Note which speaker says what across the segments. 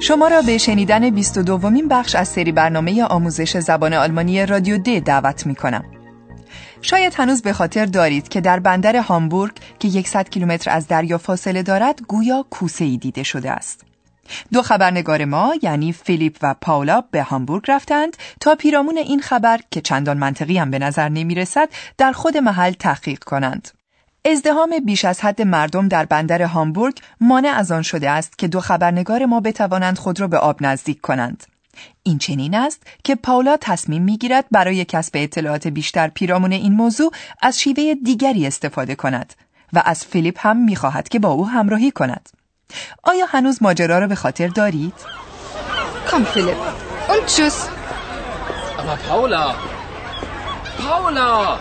Speaker 1: شما را به شنیدن 22 دومین بخش از سری برنامه آموزش زبان آلمانی رادیو د دعوت می کنم. شاید هنوز به خاطر دارید که در بندر هامبورگ که 100 کیلومتر از دریا فاصله دارد گویا کوسه ای دیده شده است. دو خبرنگار ما یعنی فیلیپ و پاولا به هامبورگ رفتند تا پیرامون این خبر که چندان منطقی هم به نظر نمی رسد در خود محل تحقیق کنند. ازدهام بیش از حد مردم در بندر هامبورگ مانع از آن شده است که دو خبرنگار ما بتوانند خود را به آب نزدیک کنند. این چنین است که پاولا تصمیم می‌گیرد برای کسب اطلاعات بیشتر پیرامون این موضوع از شیوه دیگری استفاده کند و از فیلیپ هم می‌خواهد که با او همراهی کند. آیا هنوز ماجرا را به خاطر دارید؟
Speaker 2: کام فیلیپ und tschüss.
Speaker 3: Aber Paula! Paula!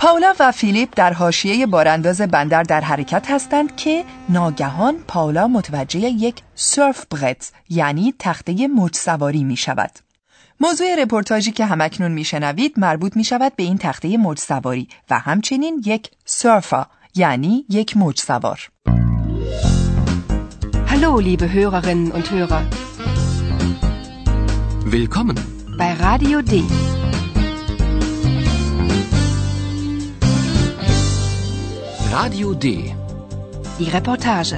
Speaker 1: پاولا و فیلیپ در حاشیه بارانداز بندر در حرکت هستند که ناگهان پاولا متوجه یک سرف برت یعنی تخته موج سواری می شود. موضوع رپورتاجی که همکنون میشنوید مربوط می شود به این تخته موج سواری و همچنین یک سرفا یعنی یک موج سوار.
Speaker 2: Hallo, liebe Hörerinnen und Hörer.
Speaker 3: Willkommen!
Speaker 2: Bei Radio D.
Speaker 3: Radio D.
Speaker 2: Die Reportage.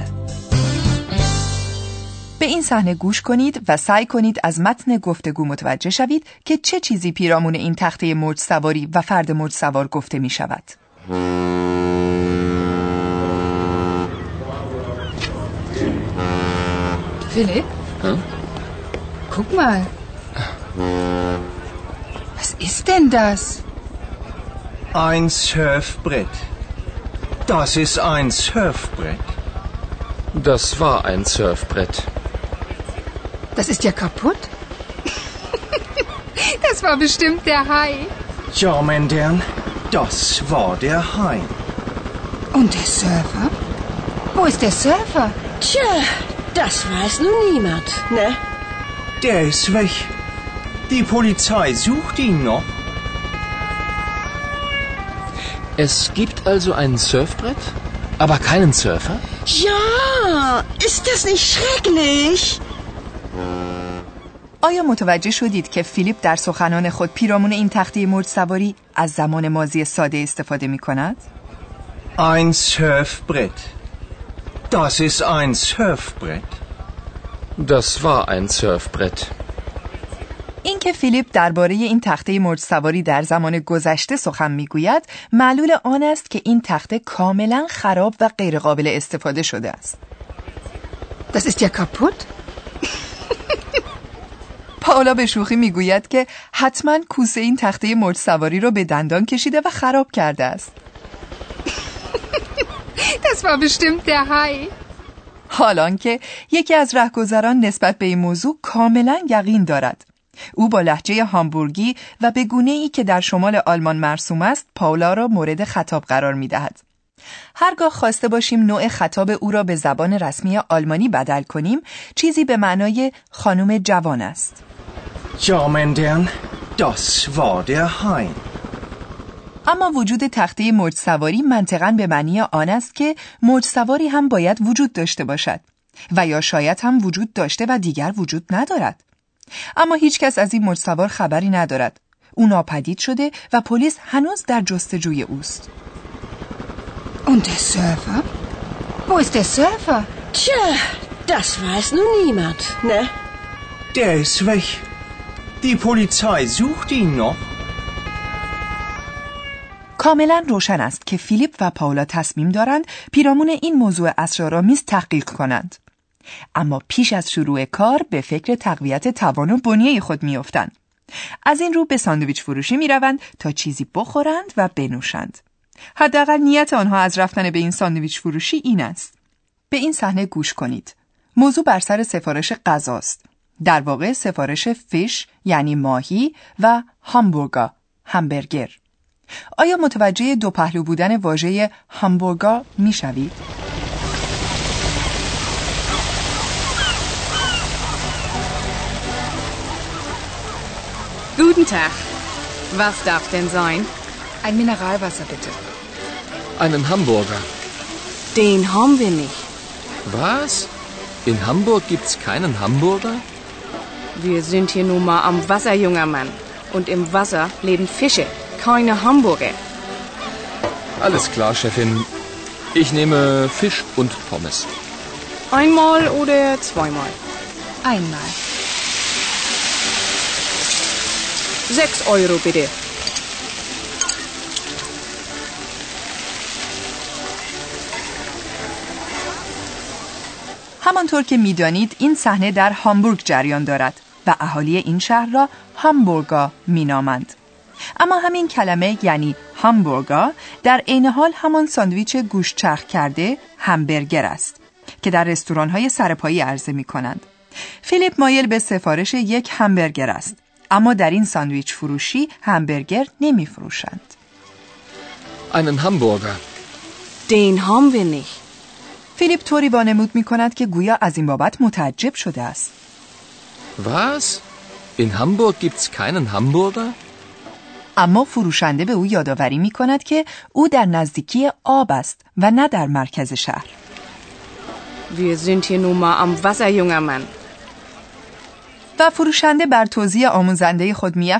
Speaker 1: به این صحنه گوش کنید و سعی کنید از متن گفتگو متوجه شوید که چه چیزی پیرامون این تخته موج سواری و فرد موج سوار گفته می شود.
Speaker 2: Philipp?
Speaker 3: Hm?
Speaker 2: Guck mal. Was ist denn das?
Speaker 4: Ein Surfbrett. Das ist ein Surfbrett.
Speaker 3: Das war ein Surfbrett.
Speaker 2: Das ist ja kaputt. das war bestimmt der Hai.
Speaker 4: Ja, Mendern, das war der Hai.
Speaker 2: Und der Surfer? Wo ist der Surfer?
Speaker 5: Tja, das weiß nun niemand, ne?
Speaker 4: Der ist weg. Die Polizei sucht ihn noch.
Speaker 3: Es gibt also ein Surfbrett, aber keinen Surfer?
Speaker 5: Ja, ist das nicht schrecklich?
Speaker 1: آیا متوجه شدید که فیلیپ در سخنان خود پیرامون این تخته موج سواری از زمان مازی ساده استفاده می کند؟
Speaker 4: Ein Surfbrett. Das ist ein Surfbrett.
Speaker 3: Das war ein Surfbrett.
Speaker 1: اینکه فیلیپ درباره این تخته موج سواری در زمان گذشته سخن می‌گوید معلول آن است که این تخته کاملا خراب و غیرقابل استفاده شده است.
Speaker 2: Das ist ja kaputt.
Speaker 1: پاولا به شوخی می‌گوید که حتما کوسه این تخته موج سواری رو به دندان کشیده و خراب کرده است.
Speaker 2: Das war bestimmt der Hai.
Speaker 1: حالان که یکی از رهگذران نسبت به این موضوع کاملا یقین دارد. او با لحجه هامبورگی و به گونه ای که در شمال آلمان مرسوم است پاولا را مورد خطاب قرار می دهد. هرگاه خواسته باشیم نوع خطاب او را به زبان رسمی آلمانی بدل کنیم چیزی به معنای خانم جوان است.
Speaker 4: War der Hai.
Speaker 1: اما وجود تخته موج سواری منطقا به معنی آن است که موج سواری هم باید وجود داشته باشد و یا شاید هم وجود داشته و دیگر وجود ندارد. اما هیچ کس از این موج سوار خبری ندارد. او ناپدید شده و پلیس هنوز در جستجوی اوست.
Speaker 2: Und der Surfer? Wo ist der Surfer?
Speaker 5: Tja, das weiß nun niemand, ne?
Speaker 4: Der ist weg. Die Polizei sucht ihn noch.
Speaker 1: کاملا روشن است که فیلیپ و پاولا تصمیم دارند پیرامون این موضوع اسرارآمیز تحقیق کنند. اما پیش از شروع کار به فکر تقویت توان و بنیه خود میافتند. از این رو به ساندویچ فروشی می روند تا چیزی بخورند و بنوشند. حداقل نیت آنها از رفتن به این ساندویچ فروشی این است. به این صحنه گوش کنید. موضوع بر سر سفارش غذاست. در واقع سفارش فیش یعنی ماهی و هامبورگا همبرگر. آیا متوجه دو پهلو بودن واژه هامبورگا می‌شوید؟
Speaker 6: Guten Tag. Was darf denn sein?
Speaker 2: Ein Mineralwasser bitte.
Speaker 3: Einen Hamburger.
Speaker 6: Den haben wir nicht.
Speaker 3: Was? In Hamburg gibt's keinen Hamburger?
Speaker 6: Wir sind hier nun mal am Wasser, junger Mann. Und im Wasser leben Fische, keine Hamburger.
Speaker 3: Alles klar, Chefin. Ich nehme Fisch und Pommes.
Speaker 6: Einmal oder zweimal?
Speaker 2: Einmal.
Speaker 6: Sechs Euro bitte.
Speaker 1: همانطور که می‌دانید این صحنه در هامبورگ جریان دارد و اهالی این شهر را هامبورگا مینامند. اما همین کلمه یعنی هامبورگا در عین حال همان ساندویچ گوشت چرخ کرده همبرگر است که در رستوران های سرپایی عرضه می کنند. فیلیپ مایل به سفارش یک همبرگر است اما در این ساندویچ فروشی همبرگر نمی فروشند.
Speaker 3: Einen Hamburger.
Speaker 6: Den haben wir nicht.
Speaker 1: فیلیپ طوری وانمود می کند که گویا از این بابت متعجب شده است.
Speaker 3: Was? In Hamburg gibt's keinen Hamburger?
Speaker 1: اما فروشنده به او یادآوری می کند که او در نزدیکی آب است و نه در مرکز شهر.
Speaker 6: Wir sind hier nun mal am Wasser, junger Mann.
Speaker 1: و فروشنده بر توضیح آموزنده خود می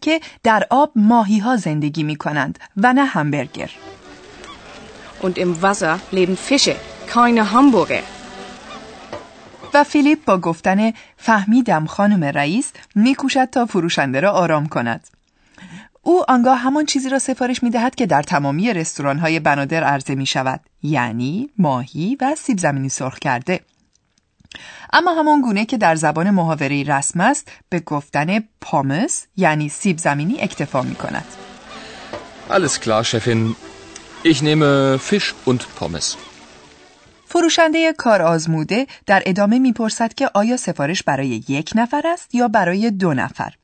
Speaker 1: که در آب ماهی ها زندگی می کنند و نه همبرگر.
Speaker 6: Und im Wasser leben Fische, keine Hamburger.
Speaker 1: و فیلیپ با گفتن فهمیدم خانم رئیس میکوشد تا فروشنده را آرام کند. او آنگاه همان چیزی را سفارش می دهد که در تمامی رستوران های بنادر عرضه می شود یعنی ماهی و سیب زمینی سرخ کرده اما همان گونه که در زبان محاوره رسم است به گفتن پامس یعنی سیب زمینی اکتفا می کند
Speaker 3: Alles klar, Chefin. Ich nehme Fisch und Pommes.
Speaker 1: فروشنده کار آزموده در ادامه می‌پرسد که آیا سفارش برای یک نفر است یا برای دو نفر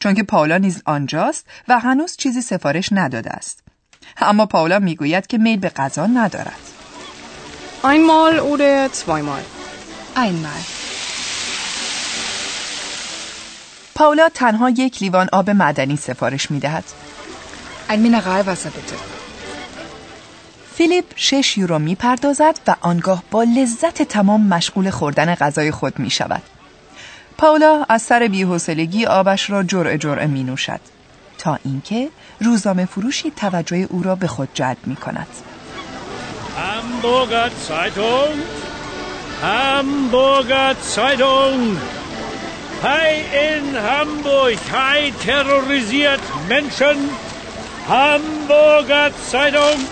Speaker 1: چون که پاولا نیز آنجاست و هنوز چیزی سفارش نداده است اما پاولا می‌گوید که میل به غذا ندارد
Speaker 6: Einmal oder zweimal?
Speaker 2: Einmal.
Speaker 1: پاولا تنها یک لیوان آب معدنی سفارش می‌دهد
Speaker 2: Ein Mineralwasser bitte.
Speaker 1: فیلیپ شش یورو می‌پردازد و آنگاه با لذت تمام مشغول خوردن غذای خود می شود. پاولا از سر بیحوصلگی آبش را جرعه جرعه می نوشد تا اینکه روزنامه فروشی توجه او را به خود جلب می کند.
Speaker 7: Hamburger Zeitung. Hai in Hamburg. Hai terrorisiert Menschen. Hamburger Zeitung.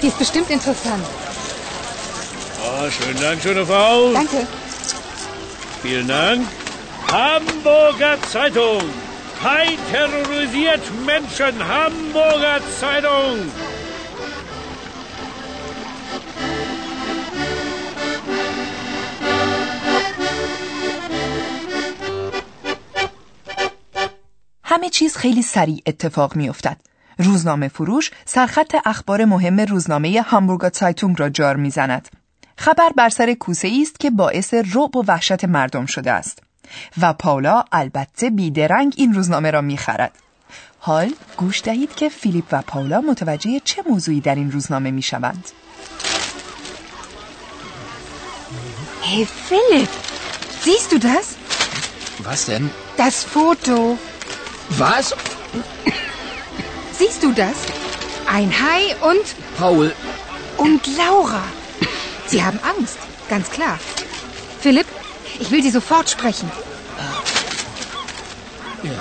Speaker 2: Die ist bestimmt interessant.
Speaker 7: Oh, schönen Dank, schöne Frau.
Speaker 2: Danke.
Speaker 7: Vielen Dank. Hamburger Zeitung. Hai terrorisiert Menschen. Hamburger Zeitung.
Speaker 1: همه چیز خیلی سریع اتفاق می افتد. روزنامه فروش سرخط اخبار مهم روزنامه هامبورگا سایتونگ را جار می‌زند. خبر بر سر کوسه است که باعث رعب و وحشت مردم شده است و پاولا البته بیدرنگ این روزنامه را می‌خرد. حال گوش دهید که فیلیپ و پاولا متوجه چه موضوعی در این روزنامه می‌شوند.
Speaker 2: Hey Philipp, siehst du das?
Speaker 3: Was denn?
Speaker 2: Das Foto.
Speaker 3: Was?
Speaker 2: Siehst du das? Ein Hai und
Speaker 3: Paul,
Speaker 2: und Laura. Sie haben Angst, ganz klar. Philipp, ich will Sie sofort sprechen.
Speaker 3: ja.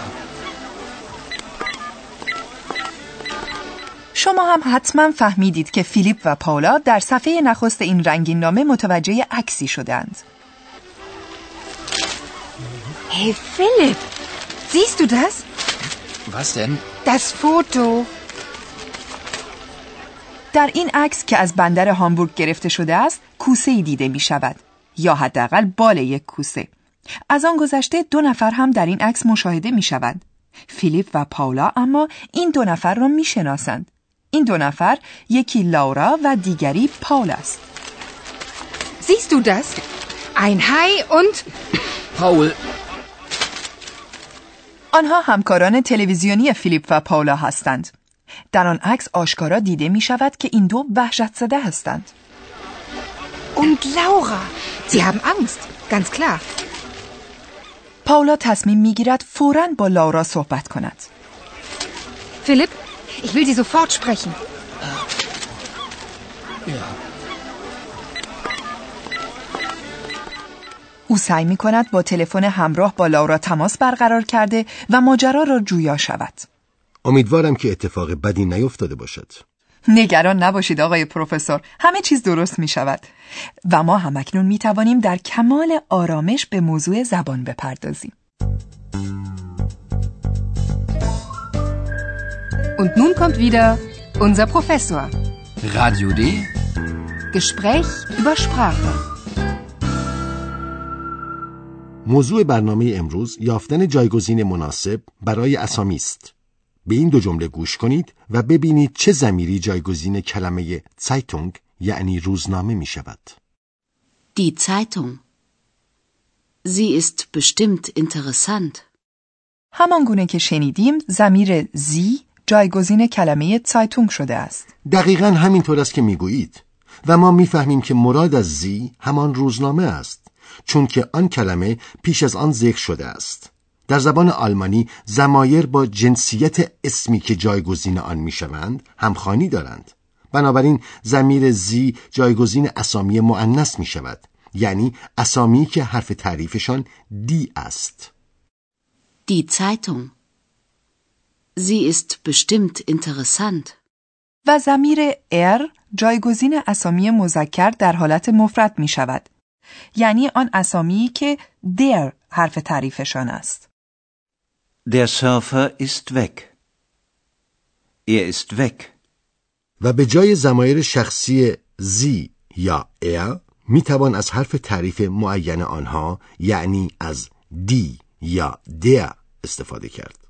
Speaker 1: شما هم حتما فهمیدید که فیلیپ و پاولا در صفحه نخست این رنگین نامه متوجه عکسی شدند.
Speaker 2: Hey Philipp, siehst du das?
Speaker 3: Was denn?
Speaker 2: Das Foto.
Speaker 1: در این عکس که از بندر هامبورگ گرفته شده است کوسه ای دیده می شود یا حداقل بال یک کوسه از آن گذشته دو نفر هم در این عکس مشاهده می شود فیلیپ و پاولا اما این دو نفر را می شناسند این دو نفر یکی لورا و دیگری پاول است
Speaker 2: Siehst du das? Ein Hai und...
Speaker 3: Paul,
Speaker 1: آنها همکاران تلویزیونی فیلیپ و پاولا هستند در آن عکس آشکارا دیده می شود که این دو وحشت زده هستند
Speaker 2: Und Laura. Sie haben Angst. Ganz klar.
Speaker 1: پاولا تصمیم می گیرد فوراً با لورا صحبت کند
Speaker 2: Philipp, ich will Sie sofort sprechen.
Speaker 1: او سعی می کند با تلفن همراه با لورا تماس برقرار کرده و ماجرا را جویا شود.
Speaker 8: امیدوارم که اتفاق بدی نیفتاده باشد
Speaker 1: نگران نباشید آقای پروفسور همه چیز درست می شود و ما همکنون می توانیم در کمال آرامش به موضوع زبان بپردازیم
Speaker 2: Und nun kommt wieder unser Professor.
Speaker 3: Radio D.
Speaker 2: Gespräch über Sprache.
Speaker 8: موضوع برنامه امروز یافتن جایگزین مناسب برای اسامی است. به این دو جمله گوش کنید و ببینید چه زمیری جایگزین کلمه Zeitung یعنی روزنامه می شود.
Speaker 9: Die Zeitung. Sie ist bestimmt interessant.
Speaker 1: همان گونه که شنیدیم زمیر زی جایگزین کلمه زایتونگ شده است
Speaker 8: دقیقا همینطور است که می‌گویید و ما می‌فهمیم که مراد از زی همان روزنامه است چون که آن کلمه پیش از آن ذکر شده است در زبان آلمانی زمایر با جنسیت اسمی که جایگزین آن می‌شوند همخوانی دارند بنابراین زمیر زی جایگزین اسامی مؤنث می شود یعنی اسامی که حرف تعریفشان دی است
Speaker 9: Die Zeitung. Sie ist bestimmt interessant.
Speaker 1: و زمیر ار جایگزین اسامی مذکر در حالت مفرد می شود یعنی آن اسامی که در حرف تعریفشان است
Speaker 4: Der Surfer ist weg. Er ist weg.
Speaker 8: و به جای زمایر شخصی زی یا ار می توان از حرف تعریف معین آنها یعنی از دی یا در استفاده کرد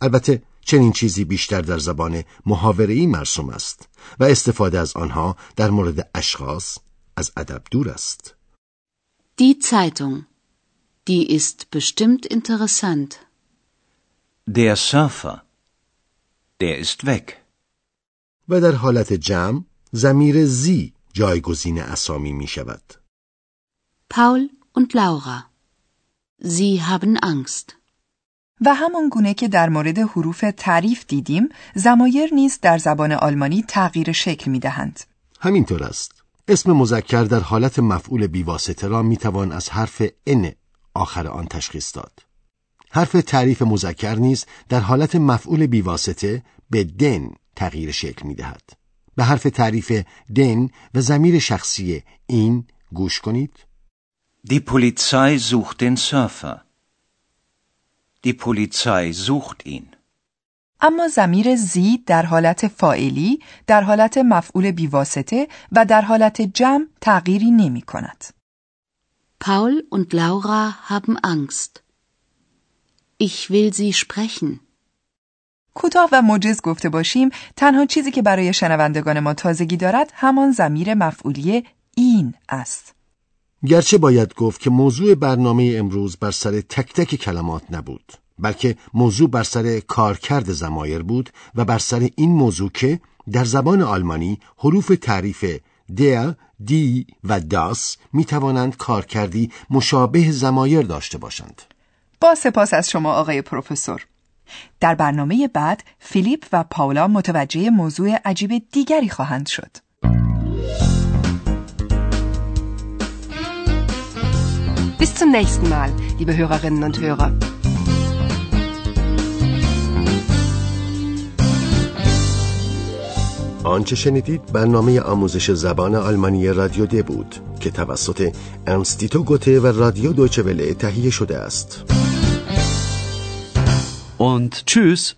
Speaker 8: البته چنین چیزی بیشتر در زبان محاوره‌ای مرسوم است و استفاده از آنها در مورد اشخاص از ادب دور است
Speaker 9: Die Zeitung. Die ist bestimmt interessant.
Speaker 4: Der Surfer. Der ist weg.
Speaker 8: و در حالت جمع زمیر زی جایگزین اسامی می شود
Speaker 9: Paul und Laura. Sie haben Angst.
Speaker 1: و همان گونه که در مورد حروف تعریف دیدیم زمایر نیز در زبان آلمانی تغییر شکل می دهند
Speaker 8: همینطور است اسم مذکر در حالت مفعول بیواسطه را می توان از حرف ان آخر آن تشخیص داد حرف تعریف مذکر نیز در حالت مفعول بیواسطه به دن تغییر شکل می دهد به حرف تعریف دن و زمیر شخصی این گوش کنید
Speaker 4: Die Polizei sucht den Surfer. Die Polizei sucht ihn.
Speaker 1: اما زمیر زی در حالت فاعلی، در حالت مفعول بیواسطه و در حالت جمع تغییری نمی کند.
Speaker 9: Paul und Laura haben Angst. Ich will sie sprechen.
Speaker 1: کوتاه و موجز گفته باشیم تنها چیزی که برای شنوندگان ما تازگی دارد همان زمیر مفعولی این است.
Speaker 8: گرچه باید گفت که موضوع برنامه امروز بر سر تک تک کلمات نبود بلکه موضوع بر سر کارکرد زمایر بود و بر سر این موضوع که در زبان آلمانی حروف تعریف der, دی و داس می توانند کارکردی مشابه زمایر داشته باشند.
Speaker 1: با سپاس از شما آقای پروفسور. در برنامه بعد فیلیپ و پاولا متوجه موضوع عجیب دیگری خواهند شد.
Speaker 2: Bis zum nächsten Mal, liebe Hörerinnen und Hörer.
Speaker 8: آنچه شنیدید برنامه آموزش زبان آلمانی رادیو د بود که توسط انستیتو گوته و رادیو دویچه تهیه شده است.
Speaker 10: Und tschüss.